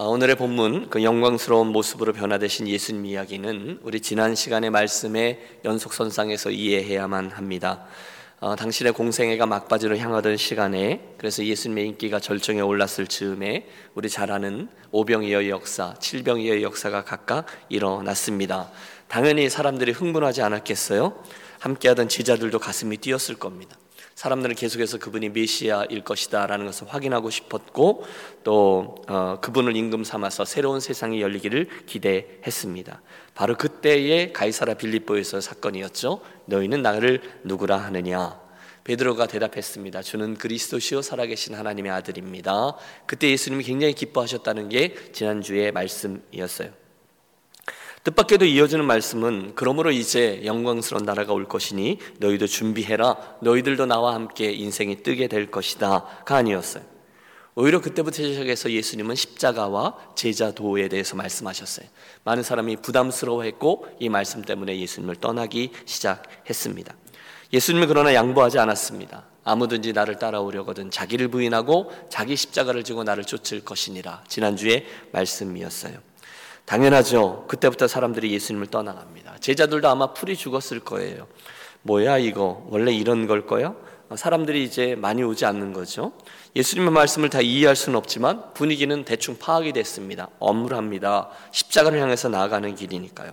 어, 오늘의 본문 그 영광스러운 모습으로 변화되신 예수님 이야기는 우리 지난 시간의 말씀의 연속선상에서 이해해야만 합니다. 어, 당신의 공생애가 막바지로 향하던 시간에 그래서 예수님의 인기가 절정에 올랐을 즈음에 우리 잘 아는 오병이어의 역사, 칠병이어의 역사가 각각 일어났습니다. 당연히 사람들이 흥분하지 않았겠어요? 함께하던 지자들도 가슴이 뛰었을 겁니다. 사람들은 계속해서 그분이 메시아일 것이다라는 것을 확인하고 싶었고 또 어, 그분을 임금 삼아서 새로운 세상이 열리기를 기대했습니다. 바로 그때의 가이사라 빌립보에서 사건이었죠. 너희는 나를 누구라 하느냐? 베드로가 대답했습니다. 주는 그리스도시요 살아계신 하나님의 아들입니다. 그때 예수님이 굉장히 기뻐하셨다는 게 지난주의 말씀이었어요. 뜻밖에도 이어지는 말씀은 그러므로 이제 영광스러운 나라가 올 것이니 너희도 준비해라 너희들도 나와 함께 인생이 뜨게 될 것이다가 아니었어요. 오히려 그때부터 시작해서 예수님은 십자가와 제자 도에 대해서 말씀하셨어요. 많은 사람이 부담스러워했고 이 말씀 때문에 예수님을 떠나기 시작했습니다. 예수님은 그러나 양보하지 않았습니다. 아무든지 나를 따라오려거든 자기를 부인하고 자기 십자가를 지고 나를 쫓을 것이니라. 지난주에 말씀이었어요. 당연하죠. 그때부터 사람들이 예수님을 떠나갑니다. 제자들도 아마 풀이 죽었을 거예요. 뭐야 이거 원래 이런 걸 거야? 사람들이 이제 많이 오지 않는 거죠. 예수님의 말씀을 다 이해할 수는 없지만 분위기는 대충 파악이 됐습니다. 엄물합니다. 십자가를 향해서 나아가는 길이니까요.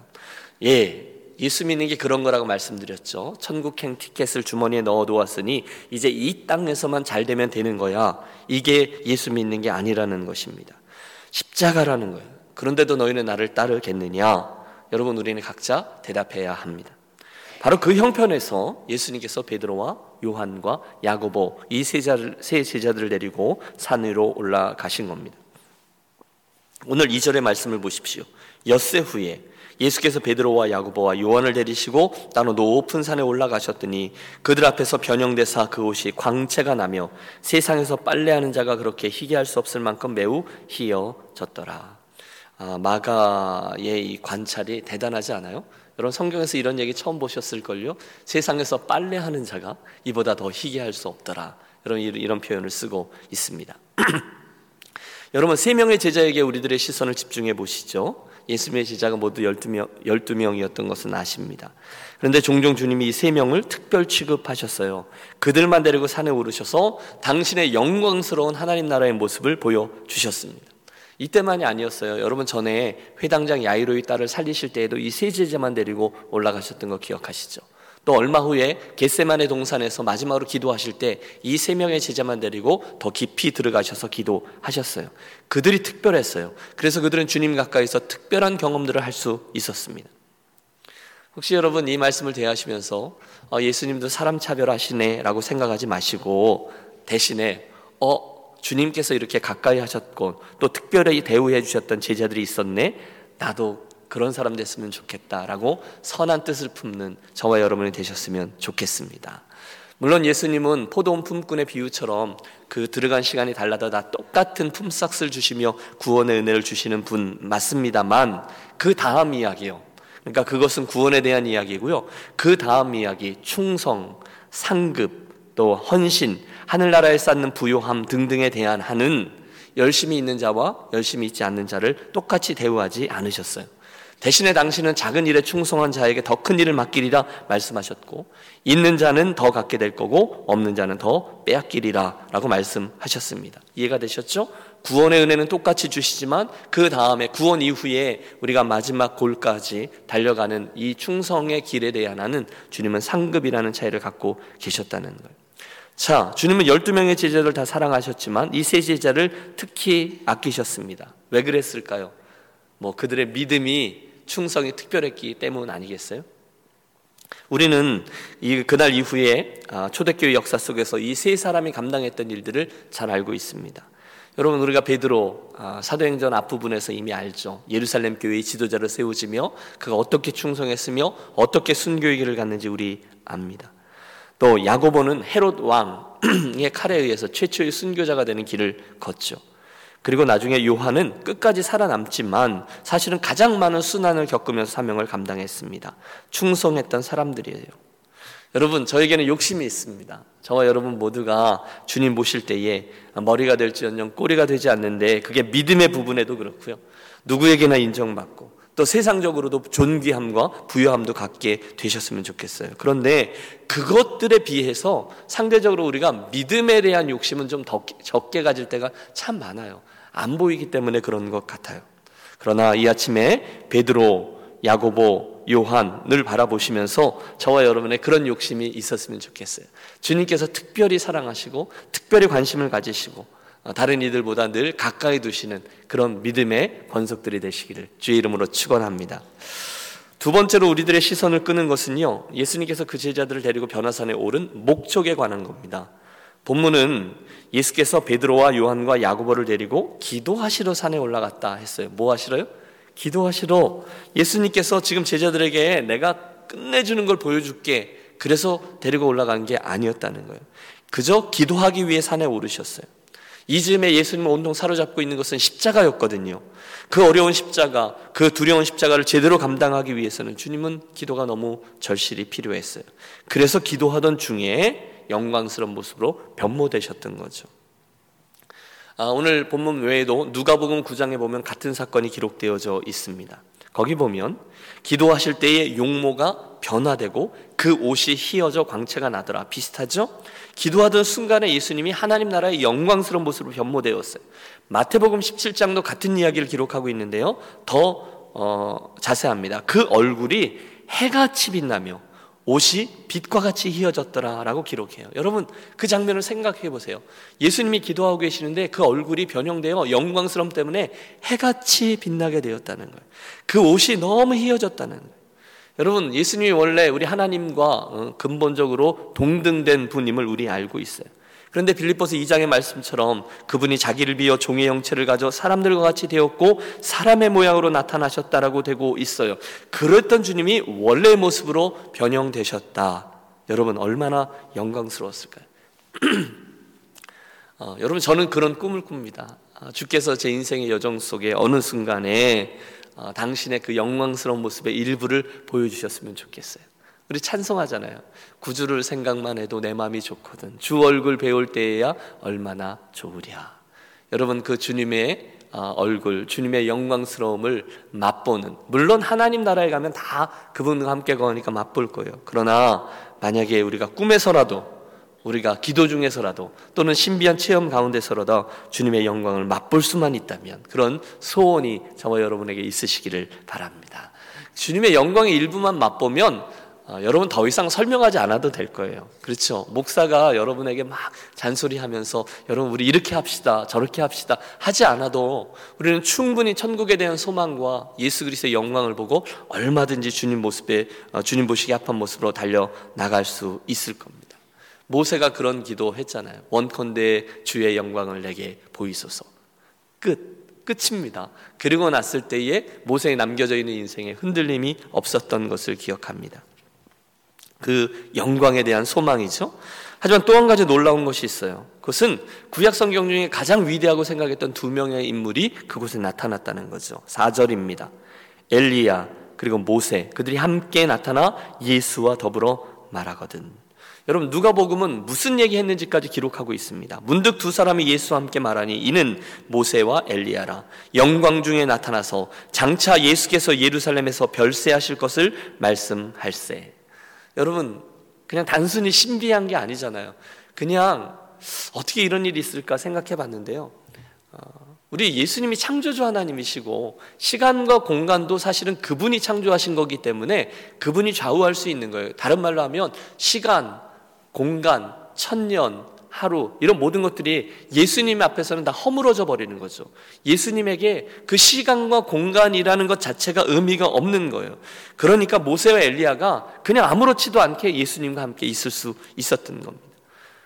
예, 예수 믿는 게 그런 거라고 말씀드렸죠. 천국행 티켓을 주머니에 넣어 두었으니 이제 이 땅에서만 잘 되면 되는 거야. 이게 예수 믿는 게 아니라는 것입니다. 십자가라는 거예요. 그런데도 너희는 나를 따르겠느냐? 여러분 우리는 각자 대답해야 합니다. 바로 그 형편에서 예수님께서 베드로와 요한과 야고보 이세 제자들을 데리고 산 위로 올라가신 겁니다. 오늘 2절의 말씀을 보십시오. 엿새 후에 예수께서 베드로와 야고보와 요한을 데리시고 따로 높은 산에 올라가셨더니 그들 앞에서 변형되사 그 옷이 광채가 나며 세상에서 빨래하는 자가 그렇게 희게 할 수 없을 만큼 매우 희어졌더라. 아, 마가의 이 관찰이 대단하지 않아요? 여러분 성경에서 이런 얘기 처음 보셨을걸요? 세상에서 빨래하는 자가 이보다 더 희귀할 수 없더라. 여러분 이런 표현을 쓰고 있습니다. 여러분 세 명의 제자에게 우리들의 시선을 집중해 보시죠. 예수님의 제자가 모두 12명, 12명이었던 것은 아십니다. 그런데 종종 주님이 이 세 명을 특별 취급하셨어요. 그들만 데리고 산에 오르셔서 당신의 영광스러운 하나님 나라의 모습을 보여 주셨습니다. 이때만이 아니었어요. 여러분 전에 회당장 야이로의 딸을 살리실 때에도 이 세 제자만 데리고 올라가셨던 거 기억하시죠? 또 얼마 후에 겟세만의 동산에서 마지막으로 기도하실 때 이 세 명의 제자만 데리고 더 깊이 들어가셔서 기도하셨어요. 그들이 특별했어요. 그래서 그들은 주님 가까이서 특별한 경험들을 할 수 있었습니다. 혹시 여러분 이 말씀을 대하시면서 어, 예수님도 사람 차별하시네라고 생각하지 마시고 대신에 어 주님께서 이렇게 가까이 하셨고 또 특별히 대우해 주셨던 제자들이 있었네. 나도 그런 사람 됐으면 좋겠다라고 선한 뜻을 품는 저와 여러분이 되셨으면 좋겠습니다. 물론 예수님은 포도원 품꾼의 비유처럼 그 들어간 시간이 달라도 다 똑같은 품삯을 주시며 구원의 은혜를 주시는 분 맞습니다만 그 다음 이야기요. 그러니까 그것은 구원에 대한 이야기고요. 그 다음 이야기 충성, 상급, 또 헌신 하늘나라에 쌓는 부요함 등등에 대한 한은 열심히 있는 자와 열심히 있지 않는 자를 똑같이 대우하지 않으셨어요. 대신에 당신은 작은 일에 충성한 자에게 더 큰 일을 맡기리라 말씀하셨고 있는 자는 더 갖게 될 거고 없는 자는 더 빼앗기리라 라고 말씀하셨습니다. 이해가 되셨죠? 구원의 은혜는 똑같이 주시지만 그 다음에 구원 이후에 우리가 마지막 골까지 달려가는 이 충성의 길에 대한 하는 주님은 상급이라는 차이를 갖고 계셨다는 거예요. 자, 주님은 12명의 제자들 다 사랑하셨지만 이 세 제자를 특히 아끼셨습니다. 왜 그랬을까요? 뭐 그들의 믿음이 충성이 특별했기 때문 아니겠어요? 우리는 이 그날 이후에 아, 초대교회 역사 속에서 이 세 사람이 감당했던 일들을 잘 알고 있습니다. 여러분 우리가 베드로 아, 사도행전 앞부분에서 이미 알죠. 예루살렘 교회의 지도자를 세우지며 그가 어떻게 충성했으며 어떻게 순교의 길을 갔는지 우리 압니다. 또 야고보는 헤롯 왕의 칼에 의해서 최초의 순교자가 되는 길을 걷죠. 그리고 나중에 요한은 끝까지 살아남지만 사실은 가장 많은 순환을 겪으면서 사명을 감당했습니다. 충성했던 사람들이에요. 여러분, 저에게는 욕심이 있습니다. 저와 여러분 모두가 주님 모실 때에 머리가 될지언정 꼬리가 되지 않는데 그게 믿음의 부분에도 그렇고요. 누구에게나 인정받고 또 세상적으로도 존귀함과 부여함도 갖게 되셨으면 좋겠어요. 그런데 그것들에 비해서 상대적으로 우리가 믿음에 대한 욕심은 좀 더, 적게 가질 때가 참 많아요. 안 보이기 때문에 그런 것 같아요. 그러나 이 아침에 베드로, 야고보, 요한을 바라보시면서 저와 여러분의 그런 욕심이 있었으면 좋겠어요. 주님께서 특별히 사랑하시고 특별히 관심을 가지시고 어, 다른 이들보다 늘 가까이 두시는 그런 믿음의 권속들이 되시기를 주의 이름으로 축원합니다. 두 번째로 우리들의 시선을 끄는 것은요. 예수님께서 그 제자들을 데리고 변화산에 오른 목적에 관한 겁니다. 본문은 예수께서 베드로와 요한과 야고보를 데리고 기도하시러 산에 올라갔다 했어요. 뭐 하시러요? 기도하시러 예수님께서 지금 제자들에게 내가 끝내주는 걸 보여줄게. 그래서 데리고 올라간 게 아니었다는 거예요. 그저 기도하기 위해 산에 오르셨어요. 이즈음에 예수님을 온통 사로잡고 있는 것은 십자가였거든요. 그 어려운 십자가, 그 두려운 십자가를 제대로 감당하기 위해서는 주님은 기도가 너무 절실히 필요했어요. 그래서 기도하던 중에 영광스러운 모습으로 변모되셨던 거죠. 아, 오늘 본문 외에도 누가복음 9장에 보면 같은 사건이 기록되어져 있습니다. 거기 보면 기도하실 때의 용모가 변화되고 그 옷이 휘어져 광채가 나더라. 비슷하죠? 기도하던 순간에 예수님이 하나님 나라의 영광스러운 모습으로 변모되었어요. 마태복음 17장도 같은 이야기를 기록하고 있는데요. 더 어, 자세합니다. 그 얼굴이 해같이 빛나며 옷이 빛과 같이 휘어졌더라라고 기록해요. 여러분 그 장면을 생각해 보세요. 예수님이 기도하고 계시는데 그 얼굴이 변형되어 영광스러움 때문에 해같이 빛나게 되었다는 거예요. 그 옷이 너무 휘어졌다는 거예요. 여러분 예수님이 원래 우리 하나님과 어, 근본적으로 동등된 분임을 우리 알고 있어요. 그런데 빌립보서 2장의 말씀처럼 그분이 자기를 비어 종의 형체를 가져 사람들과 같이 되었고 사람의 모양으로 나타나셨다라고 되고 있어요. 그랬던 주님이 원래의 모습으로 변형되셨다. 여러분 얼마나 영광스러웠을까요? 어, 여러분 저는 그런 꿈을 꿉니다. 아, 주께서 제 인생의 여정 속에 어느 순간에 어, 당신의 그 영광스러운 모습의 일부를 보여주셨으면 좋겠어요. 우리 찬송하잖아요. 구주를 생각만 해도 내 마음이 좋거든. 주 얼굴 배울 때에야 얼마나 좋으랴. 여러분 그 주님의 어, 얼굴, 주님의 영광스러움을 맛보는 물론 하나님 나라에 가면 다 그분과 함께 거니까 맛볼 거예요. 그러나 만약에 우리가 꿈에서라도 우리가 기도 중에서라도 또는 신비한 체험 가운데서라도 주님의 영광을 맛볼 수만 있다면 그런 소원이 저와 여러분에게 있으시기를 바랍니다. 주님의 영광의 일부만 맛보면 어, 여러분 더 이상 설명하지 않아도 될 거예요. 그렇죠? 목사가 여러분에게 막 잔소리하면서 여러분 우리 이렇게 합시다, 저렇게 합시다 하지 않아도 우리는 충분히 천국에 대한 소망과 예수 그리스도의 영광을 보고 얼마든지 주님 모습에 어, 주님 보시기 합한 모습으로 달려 나갈 수 있을 겁니다. 모세가 그런 기도했잖아요. 원컨대 주의 영광을 내게 보이소서. 끝. 끝입니다. 그리고 났을 때에 모세에 남겨져 있는 인생에 흔들림이 없었던 것을 기억합니다. 그 영광에 대한 소망이죠. 하지만 또 한 가지 놀라운 것이 있어요. 그것은 구약 성경 중에 가장 위대하고 생각했던 두 명의 인물이 그곳에 나타났다는 거죠. 4절입니다. 엘리야 그리고 모세 그들이 함께 나타나 예수와 더불어 말하거든. 여러분 누가복음은 무슨 얘기했는지까지 기록하고 있습니다. 문득 두 사람이 예수와 함께 말하니 이는 모세와 엘리야라 영광 중에 나타나서 장차 예수께서 예루살렘에서 별세하실 것을 말씀할세. 여러분 그냥 단순히 신비한 게 아니잖아요. 그냥 어떻게 이런 일이 있을까 생각해 봤는데요. 어, 우리 예수님이 창조주 하나님이시고 시간과 공간도 사실은 그분이 창조하신 거기 때문에 그분이 좌우할 수 있는 거예요. 다른 말로 하면 시간, 공간, 천년, 하루 이런 모든 것들이 예수님 앞에서는 다 허물어져 버리는 거죠. 예수님에게 그 시간과 공간이라는 것 자체가 의미가 없는 거예요. 그러니까 모세와 엘리야가 그냥 아무렇지도 않게 예수님과 함께 있을 수 있었던 겁니다.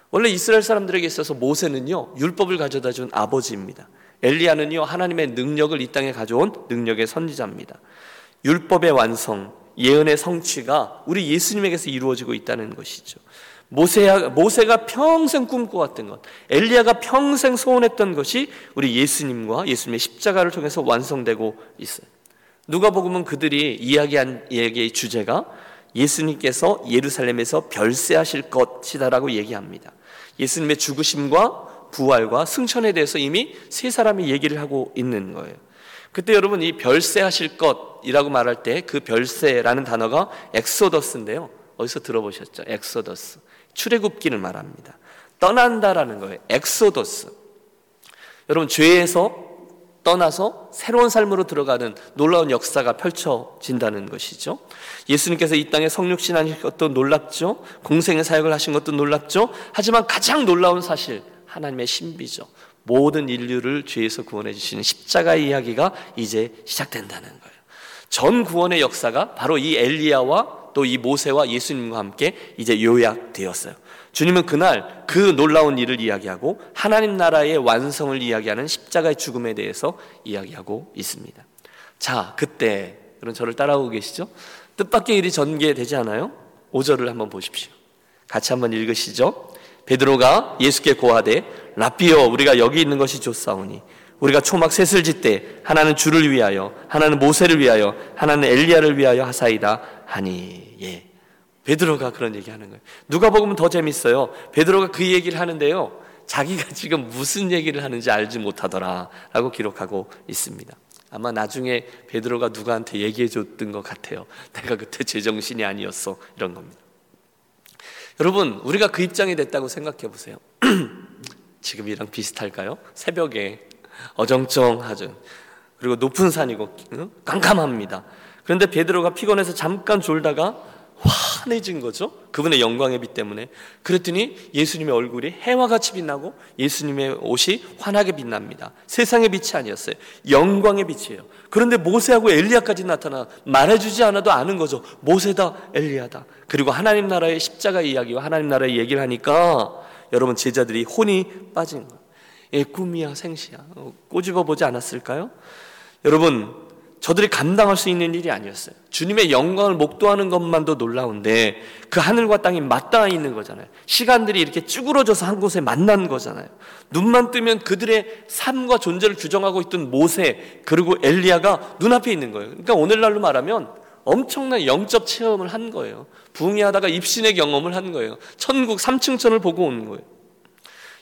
원래 이스라엘 사람들에게 있어서 모세는요 율법을 가져다 준 아버지입니다. 엘리야는요 하나님의 능력을 이 땅에 가져온 능력의 선지자입니다. 율법의 완성, 예언의 성취가 우리 예수님에게서 이루어지고 있다는 것이죠. 모세야, 모세가 평생 꿈꿔왔던 것, 엘리야가 평생 소원했던 것이 우리 예수님과 예수님의 십자가를 통해서 완성되고 있어요. 누가 복음은 그들이 이야기한 얘기의 주제가 예수님께서 예루살렘에서 별세하실 것이다라고 얘기합니다. 예수님의 죽으심과 부활과 승천에 대해서 이미 세 사람이 얘기를 하고 있는 거예요. 그때 여러분 이 별세하실 것이라고 말할 때 그 별세라는 단어가 엑소더스인데요. 어디서 들어보셨죠? 엑소더스. 출애굽기를 말합니다. 떠난다라는 거예요. 엑소더스. 여러분 죄에서 떠나서 새로운 삶으로 들어가는 놀라운 역사가 펼쳐진다는 것이죠. 예수님께서 이 땅에 성육신 하신 것도 놀랍죠. 공생애 사역을 하신 것도 놀랍죠. 하지만 가장 놀라운 사실 하나님의 신비죠. 모든 인류를 죄에서 구원해 주시는 십자가의 이야기가 이제 시작된다는 거예요. 전 구원의 역사가 바로 이 엘리야와 또 이 모세와 예수님과 함께 이제 요약되었어요. 주님은 그날 그 놀라운 일을 이야기하고 하나님 나라의 완성을 이야기하는 십자가의 죽음에 대해서 이야기하고 있습니다. 자, 그때 여러분 저를 따라오고 계시죠? 뜻밖의 일이 전개되지 않아요? 5절을 한번 보십시오. 같이 한번 읽으시죠. 베드로가 예수께 고하되 라비어 우리가 여기 있는 것이 좋사오니 우리가 초막 셋을 짓되 하나는 주를 위하여 하나는 모세를 위하여 하나는 엘리야를 위하여 하사이다 하니 예 베드로가 그런 얘기 하는 거예요. 누가 보면 더 재밌어요. 베드로가 그 얘기를 하는데요. 자기가 지금 무슨 얘기를 하는지 알지 못하더라라고 기록하고 있습니다. 아마 나중에 베드로가 누구한테 얘기해 줬던 것 같아요. 내가 그때 제정신이 아니었어. 이런 겁니다. 여러분, 우리가 그 입장이 됐다고 생각해 보세요. 지금이랑 비슷할까요? 새벽에 어정쩡하죠. 그리고 높은 산이고 깜깜합니다. 그런데 베드로가 피곤해서 잠깐 졸다가 환해진 거죠. 그분의 영광의 빛 때문에. 그랬더니 예수님의 얼굴이 해와 같이 빛나고 예수님의 옷이 환하게 빛납니다. 세상의 빛이 아니었어요. 영광의 빛이에요. 그런데 모세하고 엘리야까지 나타나 말해주지 않아도 아는 거죠. 모세다, 엘리야다. 그리고 하나님 나라의 십자가 이야기와 하나님 나라의 얘기를 하니까 여러분 제자들이 혼이 빠진 거예요. 예, 꿈이야, 생시야. 어, 꼬집어 보지 않았을까요? 여러분, 저들이 감당할 수 있는 일이 아니었어요. 주님의 영광을 목도하는 것만도 놀라운데 그 하늘과 땅이 맞닿아 있는 거잖아요. 시간들이 이렇게 쭈그러져서 한 곳에 만난 거잖아요. 눈만 뜨면 그들의 삶과 존재를 규정하고 있던 모세 그리고 엘리야가 눈앞에 있는 거예요. 그러니까 오늘날로 말하면 엄청난 영적 체험을 한 거예요. 부흥하다가 입신의 경험을 한 거예요. 천국 삼층천을 보고 온 거예요.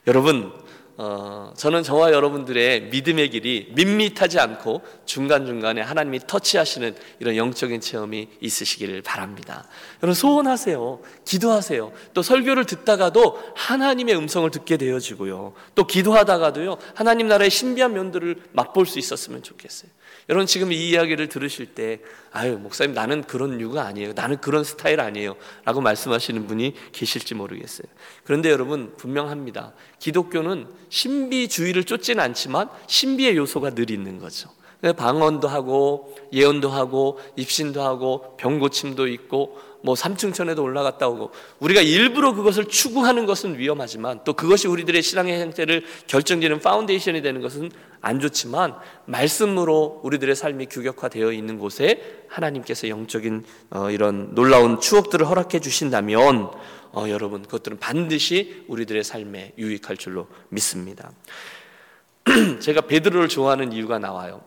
여러분 어, 저는 저와 여러분들의 믿음의 길이 밋밋하지 않고 중간중간에 하나님이 터치하시는 이런 영적인 체험이 있으시기를 바랍니다. 여러분 소원하세요. 기도하세요. 또 설교를 듣다가도 하나님의 음성을 듣게 되어지고요. 또 기도하다가도요. 하나님 나라의 신비한 면들을 맛볼 수 있었으면 좋겠어요. 여러분 지금 이 이야기를 들으실 때 아유 목사님 나는 그런 유가 아니에요. 나는 그런 스타일 아니에요. 라고 말씀하시는 분이 계실지 모르겠어요. 그런데 여러분 분명합니다. 기독교는 신비주의를 쫓지는 않지만 신비의 요소가 늘 있는 거죠. 방언도 하고 예언도 하고 입신도 하고 병고침도 있고 뭐 삼층천에도 올라갔다 오고 우리가 일부러 그것을 추구하는 것은 위험하지만 또 그것이 우리들의 신앙의 형태를 결정짓는 foundation이 되는 것은 안 좋지만 말씀으로 우리들의 삶이 규격화되어 있는 곳에 하나님께서 영적인 어, 이런 놀라운 추억들을 허락해 주신다면 어, 여러분 그것들은 반드시 우리들의 삶에 유익할 줄로 믿습니다. 제가 베드로를 좋아하는 이유가 나와요.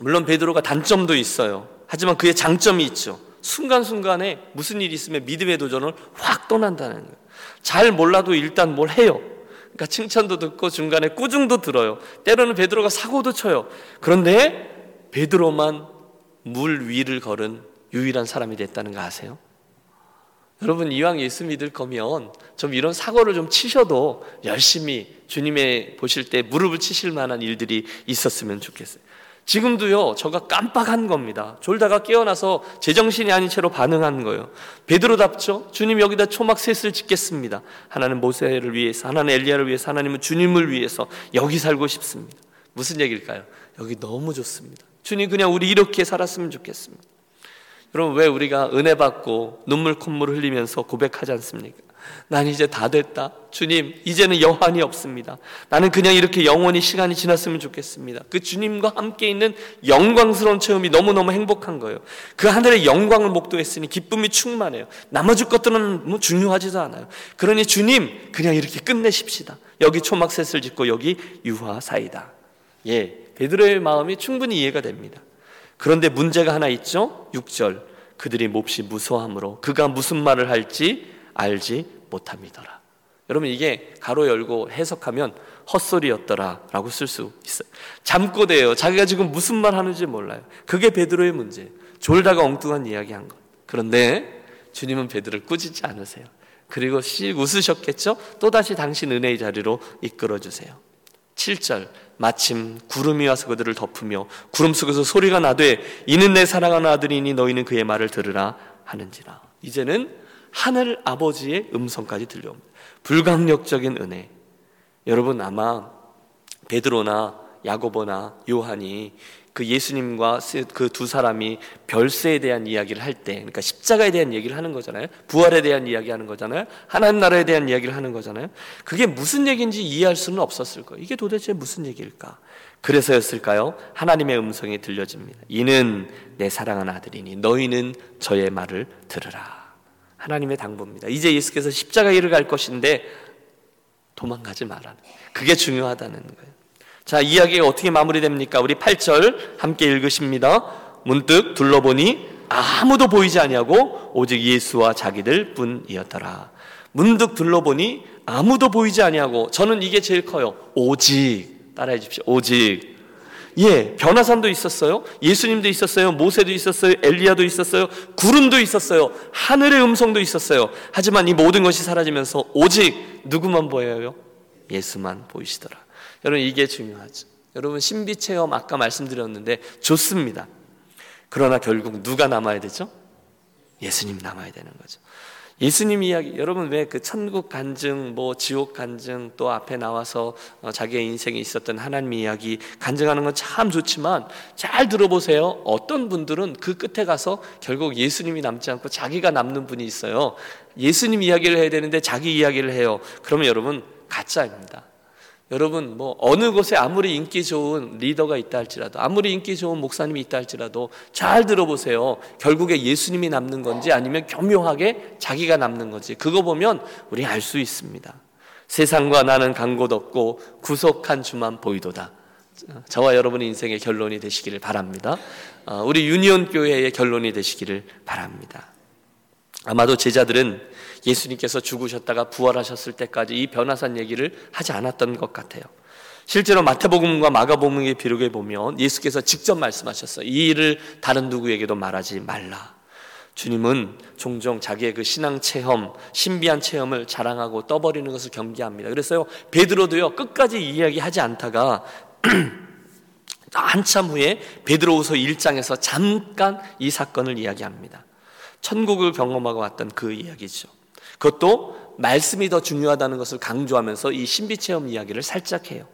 물론 베드로가 단점도 있어요. 하지만 그의 장점이 있죠. 순간순간에 무슨 일이 있으면 믿음의 도전을 확 떠난다는 거예요. 잘 몰라도 일단 뭘 해요. 그러니까 칭찬도 듣고 중간에 꾸중도 들어요. 때로는 베드로가 사고도 쳐요. 그런데 베드로만 물 위를 걸은 유일한 사람이 됐다는 거 아세요? 여러분 이왕 예수 믿을 거면 좀 이런 사고를 좀 치셔도 열심히 주님의 보실 때 무릎을 치실 만한 일들이 있었으면 좋겠어요. 지금도요, 저가 깜빡한 겁니다. 졸다가 깨어나서 제정신이 아닌 채로 반응한 거예요. 베드로답죠? 주님 여기다 초막 셋을 짓겠습니다. 하나는 모세를 위해서, 하나는 엘리야를 위해서, 하나님은 주님을 위해서 여기 살고 싶습니다. 무슨 얘기일까요? 여기 너무 좋습니다. 주님 그냥 우리 이렇게 살았으면 좋겠습니다. 여러분 왜 우리가 은혜 받고 눈물 콧물 흘리면서 고백하지 않습니까? 난 이제 다 됐다. 주님, 이제는 여한이 없습니다. 나는 그냥 이렇게 영원히 시간이 지났으면 좋겠습니다. 그 주님과 함께 있는 영광스러운 체험이 너무너무 행복한 거예요. 그 하늘의 영광을 목도했으니 기쁨이 충만해요. 나머지 것들은 뭐 중요하지도 않아요. 그러니 주님, 그냥 이렇게 끝내십시다. 여기 초막셋을 짓고 여기 유화 사이다. 예, 베드로의 마음이 충분히 이해가 됩니다. 그런데 문제가 하나 있죠? 6절. 그들이 몹시 무서함으로 그가 무슨 말을 할지 알지 못함이더라. 여러분 이게 가로 열고 해석하면 헛소리였더라라고 쓸 수 있어요. 잠꼬대예요. 자기가 지금 무슨 말 하는지 몰라요. 그게 베드로의 문제. 졸다가 엉뚱한 이야기 한 것. 그런데 주님은 베드로를 꾸짖지 않으세요. 그리고 씩 웃으셨겠죠? 또다시 당신 은혜의 자리로 이끌어 주세요. 7절 마침 구름이 와서 그들을 덮으며 구름 속에서 소리가 나되 이는 내 사랑하는 아들이니 너희는 그의 말을 들으라 하는지라. 이제는 하늘 아버지의 음성까지 들려옵니다. 불강력적인 은혜. 여러분 아마 베드로나 야고보나 요한이 그 예수님과 그 두 사람이 별세에 대한 이야기를 할 때, 그러니까 십자가에 대한 얘기를 하는 거잖아요. 부활에 대한 이야기 하는 거잖아요. 하나님 나라에 대한 이야기를 하는 거잖아요. 그게 무슨 얘기인지 이해할 수는 없었을 거예요. 이게 도대체 무슨 얘기일까? 그래서였을까요? 하나님의 음성이 들려집니다. 이는 내 사랑하는 아들이니 너희는 저의 말을 들으라. 하나님의 당부입니다. 이제 예수께서 십자가 일을 갈 것인데 도망가지 말라는. 그게 중요하다는 거예요. 자, 이야기가 어떻게 마무리됩니까? 우리 8절 함께 읽으십니다. 문득 둘러보니 아무도 보이지 아니하고 오직 예수와 자기들 뿐이었더라. 문득 둘러보니 아무도 보이지 아니하고 저는 이게 제일 커요. 오직 따라해 주십시오. 오직 예, 변화산도 있었어요. 예수님도 있었어요. 모세도 있었어요. 엘리야도 있었어요. 구름도 있었어요. 하늘의 음성도 있었어요. 하지만 이 모든 것이 사라지면서 오직 누구만 보여요? 예수만 보이시더라. 여러분 이게 중요하죠. 여러분 신비 체험 아까 말씀드렸는데 좋습니다. 그러나 결국 누가 남아야 되죠? 예수님 남아야 되는 거죠. 예수님 이야기 여러분 왜 그 천국 간증 뭐 지옥 간증 또 앞에 나와서 어, 자기의 인생에 있었던 하나님 이야기 간증하는 건 참 좋지만 잘 들어보세요. 어떤 분들은 그 끝에 가서 결국 예수님이 남지 않고 자기가 남는 분이 있어요. 예수님 이야기를 해야 되는데 자기 이야기를 해요. 그러면 여러분 가짜입니다. 여러분 뭐 어느 곳에 아무리 인기 좋은 리더가 있다 할지라도 아무리 인기 좋은 목사님이 있다 할지라도 잘 들어보세요. 결국에 예수님이 남는 건지 아니면 교묘하게 자기가 남는 건지 그거 보면 우리 알 수 있습니다. 세상과 나는 간 곳 없고 구속한 주만 보이도다. 저와 여러분의 인생의 결론이 되시기를 바랍니다. 어, 우리 유니온 교회의 결론이 되시기를 바랍니다. 아마도 제자들은 예수님께서 죽으셨다가 부활하셨을 때까지 이 변화산 얘기를 하지 않았던 것 같아요. 실제로 마태복음과 마가복음의 비록에 보면 예수께서 직접 말씀하셨어요. 이 일을 다른 누구에게도 말하지 말라. 주님은 종종 자기의 그 신앙 체험, 신비한 체험을 자랑하고 떠버리는 것을 경계합니다. 그래서요, 베드로도요, 끝까지 이야기하지 않다가 한참 후에 베드로후서 1장에서 잠깐 이 사건을 이야기합니다. 천국을 경험하고 왔던 그 이야기죠. 그것도 말씀이 더 중요하다는 것을 강조하면서 이 신비 체험 이야기를 살짝 해요.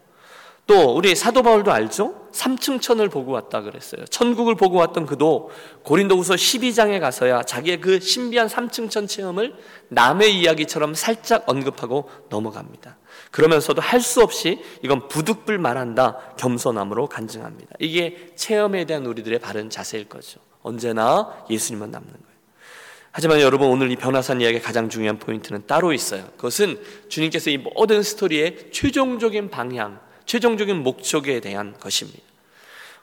또 우리 사도 바울도 알죠? 삼층천을 보고 왔다 그랬어요. 천국을 보고 왔던 그도 고린도후서 12장에 가서야 자기의 그 신비한 삼층천 체험을 남의 이야기처럼 살짝 언급하고 넘어갑니다. 그러면서도 할 수 없이 이건 부득불 말한다 겸손함으로 간증합니다. 이게 체험에 대한 우리들의 바른 자세일 거죠. 언제나 예수님만 남는 거예요. 하지만 여러분 오늘 이 변화산 이야기의 가장 중요한 포인트는 따로 있어요. 그것은 주님께서 이 모든 스토리의 최종적인 방향, 최종적인 목적에 대한 것입니다.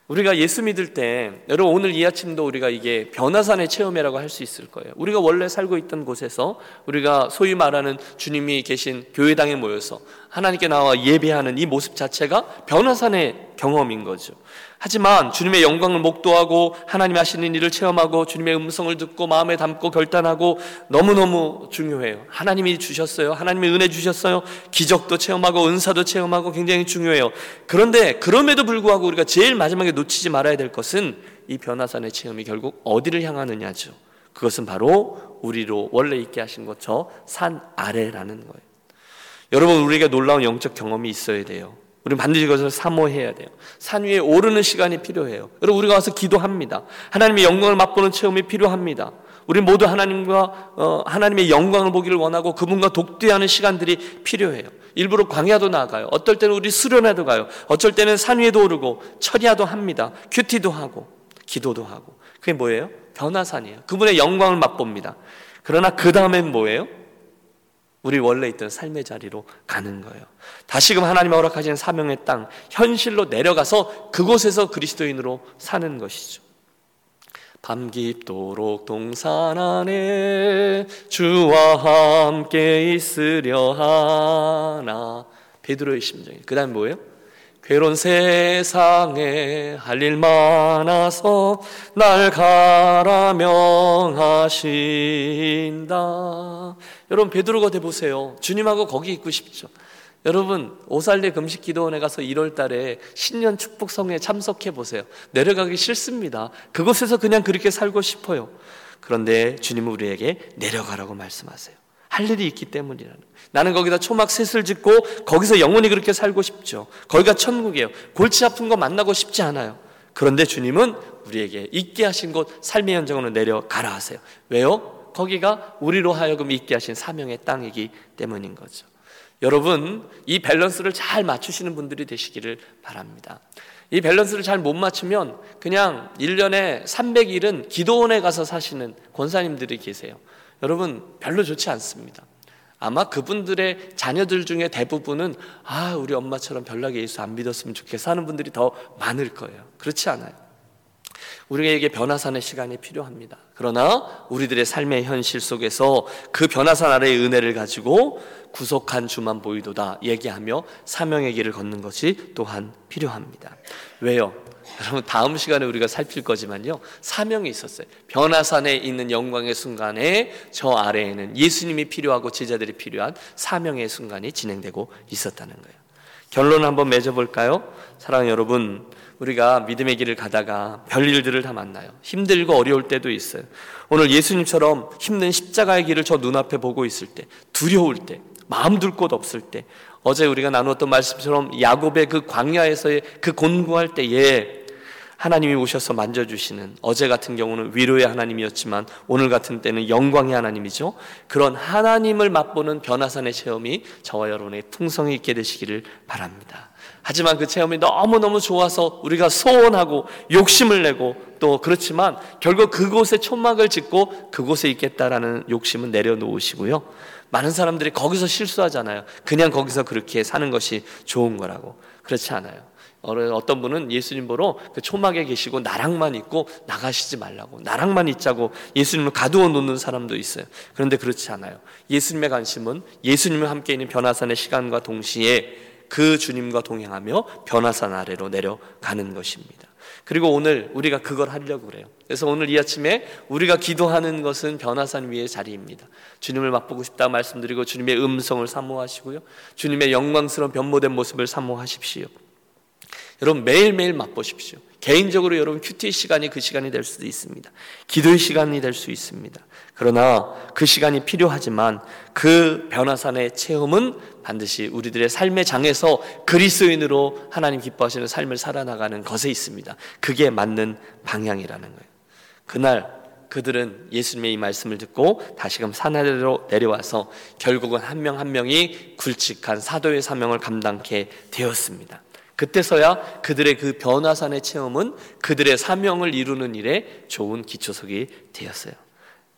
우리가 예수 믿을 때 여러분 오늘 이 아침도 우리가 이게 변화산의 체험이라고 할 수 있을 거예요. 우리가 원래 살고 있던 곳에서 우리가 소위 말하는 주님이 계신 교회당에 모여서 하나님께 나와 예배하는 이 모습 자체가 변화산의 경험인 거죠. 하지만 주님의 영광을 목도하고 하나님 하시는 일을 체험하고 주님의 음성을 듣고 마음에 담고 결단하고 너무너무 중요해요. 하나님이 주셨어요. 하나님의 은혜 주셨어요. 기적도 체험하고 은사도 체험하고 굉장히 중요해요. 그런데 그럼에도 불구하고 우리가 제일 마지막에 놓치지 말아야 될 것은 이 변화산의 체험이 결국 어디를 향하느냐죠. 그것은 바로 우리로 원래 있게 하신 것 저 산 아래라는 거예요. 여러분 우리에게 놀라운 영적 경험이 있어야 돼요. 우리는 반드시 그것을 사모해야 돼요. 산 위에 오르는 시간이 필요해요. 여러분 우리가 와서 기도합니다. 하나님의 영광을 맛보는 체험이 필요합니다. 우리 모두 하나님과 어, 하나님의 영광을 보기를 원하고 그분과 독대하는 시간들이 필요해요. 일부러 광야도 나가요. 어떨 때는 우리 수련회도 가요. 어쩔 때는 산 위에도 오르고 철야도 합니다. 큐티도 하고 기도도 하고. 그게 뭐예요? 변화산이에요. 그분의 영광을 맛봅니다. 그러나 그 다음엔 뭐예요? 우리 원래 있던 삶의 자리로 가는 거예요. 다시금 하나님 허락하신 사명의 땅, 현실로 내려가서 그곳에서 그리스도인으로 사는 것이죠. 밤 깊도록 동산 안에 주와 함께 있으려 하나 베드로의 심정이 그 다음 뭐예요? 괴로운 세상에 할 일 많아서 날 가라 명하신다 여러분 베드로가 돼 보세요 주님하고 거기 있고 싶죠 여러분 오살레 금식 기도원에 가서 1월 달에 신년 축복 성회에 참석해 보세요. 내려가기 싫습니다. 그곳에서 그냥 그렇게 살고 싶어요. 그런데 주님은 우리에게 내려가라고 말씀하세요. 할 일이 있기 때문이라는 나는 거기다 초막 셋을 짓고 거기서 영원히 그렇게 살고 싶죠. 거기가 천국이에요. 골치 아픈 거 만나고 싶지 않아요. 그런데 주님은 우리에게 있게 하신 곳 삶의 현장으로 내려가라 하세요. 왜요? 거기가 우리로 하여금 있게 하신 사명의 땅이기 때문인 거죠. 여러분, 이 밸런스를 잘 맞추시는 분들이 되시기를 바랍니다. 이 밸런스를 잘 못 맞추면 그냥 1년에 300일은 기도원에 가서 사시는 권사님들이 계세요. 여러분, 별로 좋지 않습니다. 아마 그분들의 자녀들 중에 대부분은 아, 우리 엄마처럼 별나게 예수 안 믿었으면 좋겠어 하는 분들이 더 많을 거예요. 그렇지 않아요. 우리에게 변화산의 시간이 필요합니다. 그러나 우리들의 삶의 현실 속에서 그 변화산 아래의 은혜를 가지고 구속한 주만 보이도다 얘기하며 사명의 길을 걷는 것이 또한 필요합니다. 왜요? 여러분 다음 시간에 우리가 살필 거지만요 사명이 있었어요 변화산에 있는 영광의 순간에 저 아래에는 예수님이 필요하고 제자들이 필요한 사명의 순간이 진행되고 있었다는 거예요 결론을 한번 맺어볼까요? 사랑하는 여러분 우리가 믿음의 길을 가다가 별일들을 다 만나요 힘들고 어려울 때도 있어요 오늘 예수님처럼 힘든 십자가의 길을 저 눈앞에 보고 있을 때 두려울 때 마음 둘 곳 없을 때 어제 우리가 나누었던 말씀처럼 야곱의 그 광야에서의 그 곤고할 때에 하나님이 오셔서 만져주시는 어제 같은 경우는 위로의 하나님이었지만 오늘 같은 때는 영광의 하나님이죠. 그런 하나님을 맛보는 변화산의 체험이 저와 여러분의 풍성이 있게 되시기를 바랍니다. 하지만 그 체험이 너무너무 좋아서 우리가 소원하고 욕심을 내고 또 그렇지만 결국 그곳에 촌막을 짓고 그곳에 있겠다라는 욕심은 내려놓으시고요. 많은 사람들이 거기서 실수하잖아요. 그냥 거기서 그렇게 사는 것이 좋은 거라고. 그렇지 않아요. 어떤 분은 예수님 보러 그 초막에 계시고 나랑만 있고 나가시지 말라고 나랑만 있자고 예수님을 가두어 놓는 사람도 있어요. 그런데 그렇지 않아요. 예수님의 관심은 예수님과 함께 있는 변화산의 시간과 동시에 그 주님과 동행하며 변화산 아래로 내려가는 것입니다. 그리고 오늘 우리가 그걸 하려고 그래요. 그래서 오늘 이 아침에 우리가 기도하는 것은 변화산 위의 자리입니다. 주님을 맛보고 싶다 말씀드리고 주님의 음성을 사모하시고요. 주님의 영광스러운 변모된 모습을 사모하십시오. 여러분 매일매일 맛보십시오. 개인적으로 여러분 큐티 시간이 그 시간이 될 수도 있습니다. 기도의 시간이 될 수 있습니다. 그러나 그 시간이 필요하지만 그 변화산의 체험은 반드시 우리들의 삶의 장에서 그리스도인으로 하나님 기뻐하시는 삶을 살아나가는 것에 있습니다. 그게 맞는 방향이라는 거예요. 그날 그들은 예수님의 이 말씀을 듣고 다시금 산하로 내려와서 결국은 한 명한 한 명이 굵직한 사도의 사명을 감당케 되었습니다. 그때서야 그들의 그 변화산의 체험은 그들의 사명을 이루는 일에 좋은 기초석이 되었어요.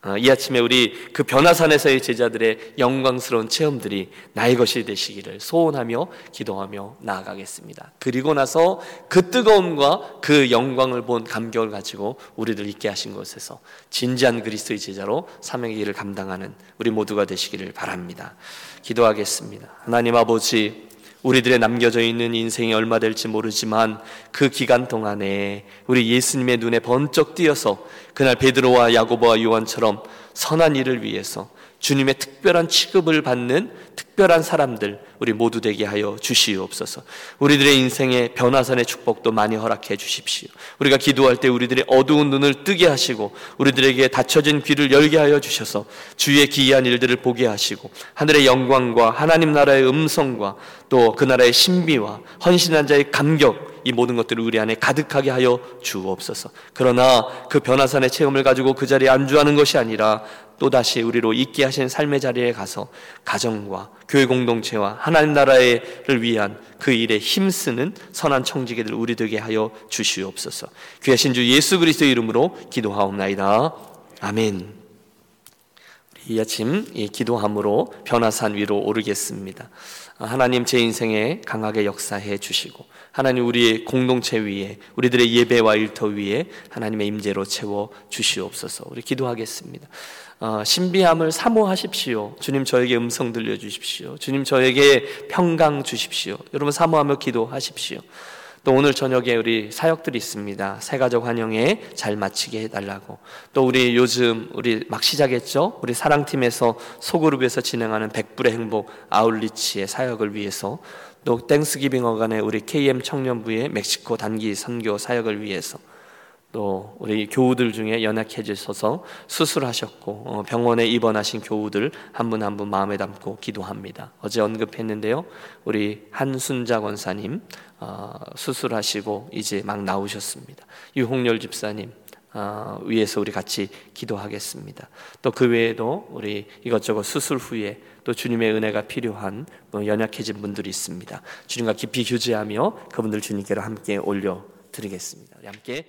어, 이 아침에 우리 그 변화산에서의 제자들의 영광스러운 체험들이 나의 것이 되시기를 소원하며 기도하며 나아가겠습니다. 그리고 나서 그 뜨거움과 그 영광을 본 감격을 가지고 우리들 있게 하신 곳에서 진지한 그리스도의 제자로 사명의 일을 감당하는 우리 모두가 되시기를 바랍니다. 기도하겠습니다. 하나님 아버지 우리들의 남겨져 있는 인생이 얼마 될지 모르지만 그 기간 동안에 우리 예수님의 눈에 번쩍 띄어서 그날 베드로와 야고보와 요한처럼 선한 일을 위해서 주님의 특별한 취급을 받는 특별한 사람들 우리 모두 되게 하여 주시옵소서. 우리들의 인생의 변화산의 축복도 많이 허락해 주십시오. 우리가 기도할 때 우리들의 어두운 눈을 뜨게 하시고 우리들에게 닫혀진 귀를 열게 하여 주셔서 주의 기이한 일들을 보게 하시고 하늘의 영광과 하나님 나라의 음성과 또 그 나라의 신비와 헌신한 자의 감격 이 모든 것들을 우리 안에 가득하게 하여 주옵소서. 그러나 그 변화산의 체험을 가지고 그 자리에 안주하는 것이 아니라 또다시 우리로 있게 하신 삶의 자리에 가서 가정과 교회 공동체와 하나님 나라를 위한 그 일에 힘쓰는 선한 청지기들 우리 되게 하여 주시옵소서. 귀하신 주 예수 그리스도의 이름으로 기도하옵나이다. 아멘. 이 아침 이 기도함으로 변화산 위로 오르겠습니다. 하나님 제 인생에 강하게 역사해 주시고 하나님 우리의 공동체 위에 우리들의 예배와 일터 위에 하나님의 임재로 채워 주시옵소서. 우리 기도하겠습니다. 어, 신비함을 사모하십시오. 주님 저에게 음성 들려 주십시오. 주님 저에게 평강 주십시오. 여러분 사모하며 기도하십시오. 또 오늘 저녁에 우리 사역들이 있습니다. 새가족 환영회 잘 마치게 해달라고. 또 우리 요즘 우리 막 시작했죠. 우리 사랑팀에서 소그룹에서 진행하는 백불의 행복 outreach의 사역을 위해서 또 Thanksgiving 어간의 우리 KM 청년부의 멕시코 단기 선교 사역을 위해서 또 우리 교우들 중에 연약해지셔서 수술하셨고 어, 병원에 입원하신 교우들 한분 한 분 마음에 담고 기도합니다. 어제 언급했는데요. 우리 한순자 권사님 어, 수술하시고 이제 막 나오셨습니다. 유홍열 집사님 어, 위해서 우리 같이 기도하겠습니다. 또 그 외에도 우리 이것저것 수술 후에 또 주님의 은혜가 필요한 뭐 연약해진 분들이 있습니다. 주님과 깊이 교제하며 그분들 주님께로 함께 올려 드리겠습니다. 함께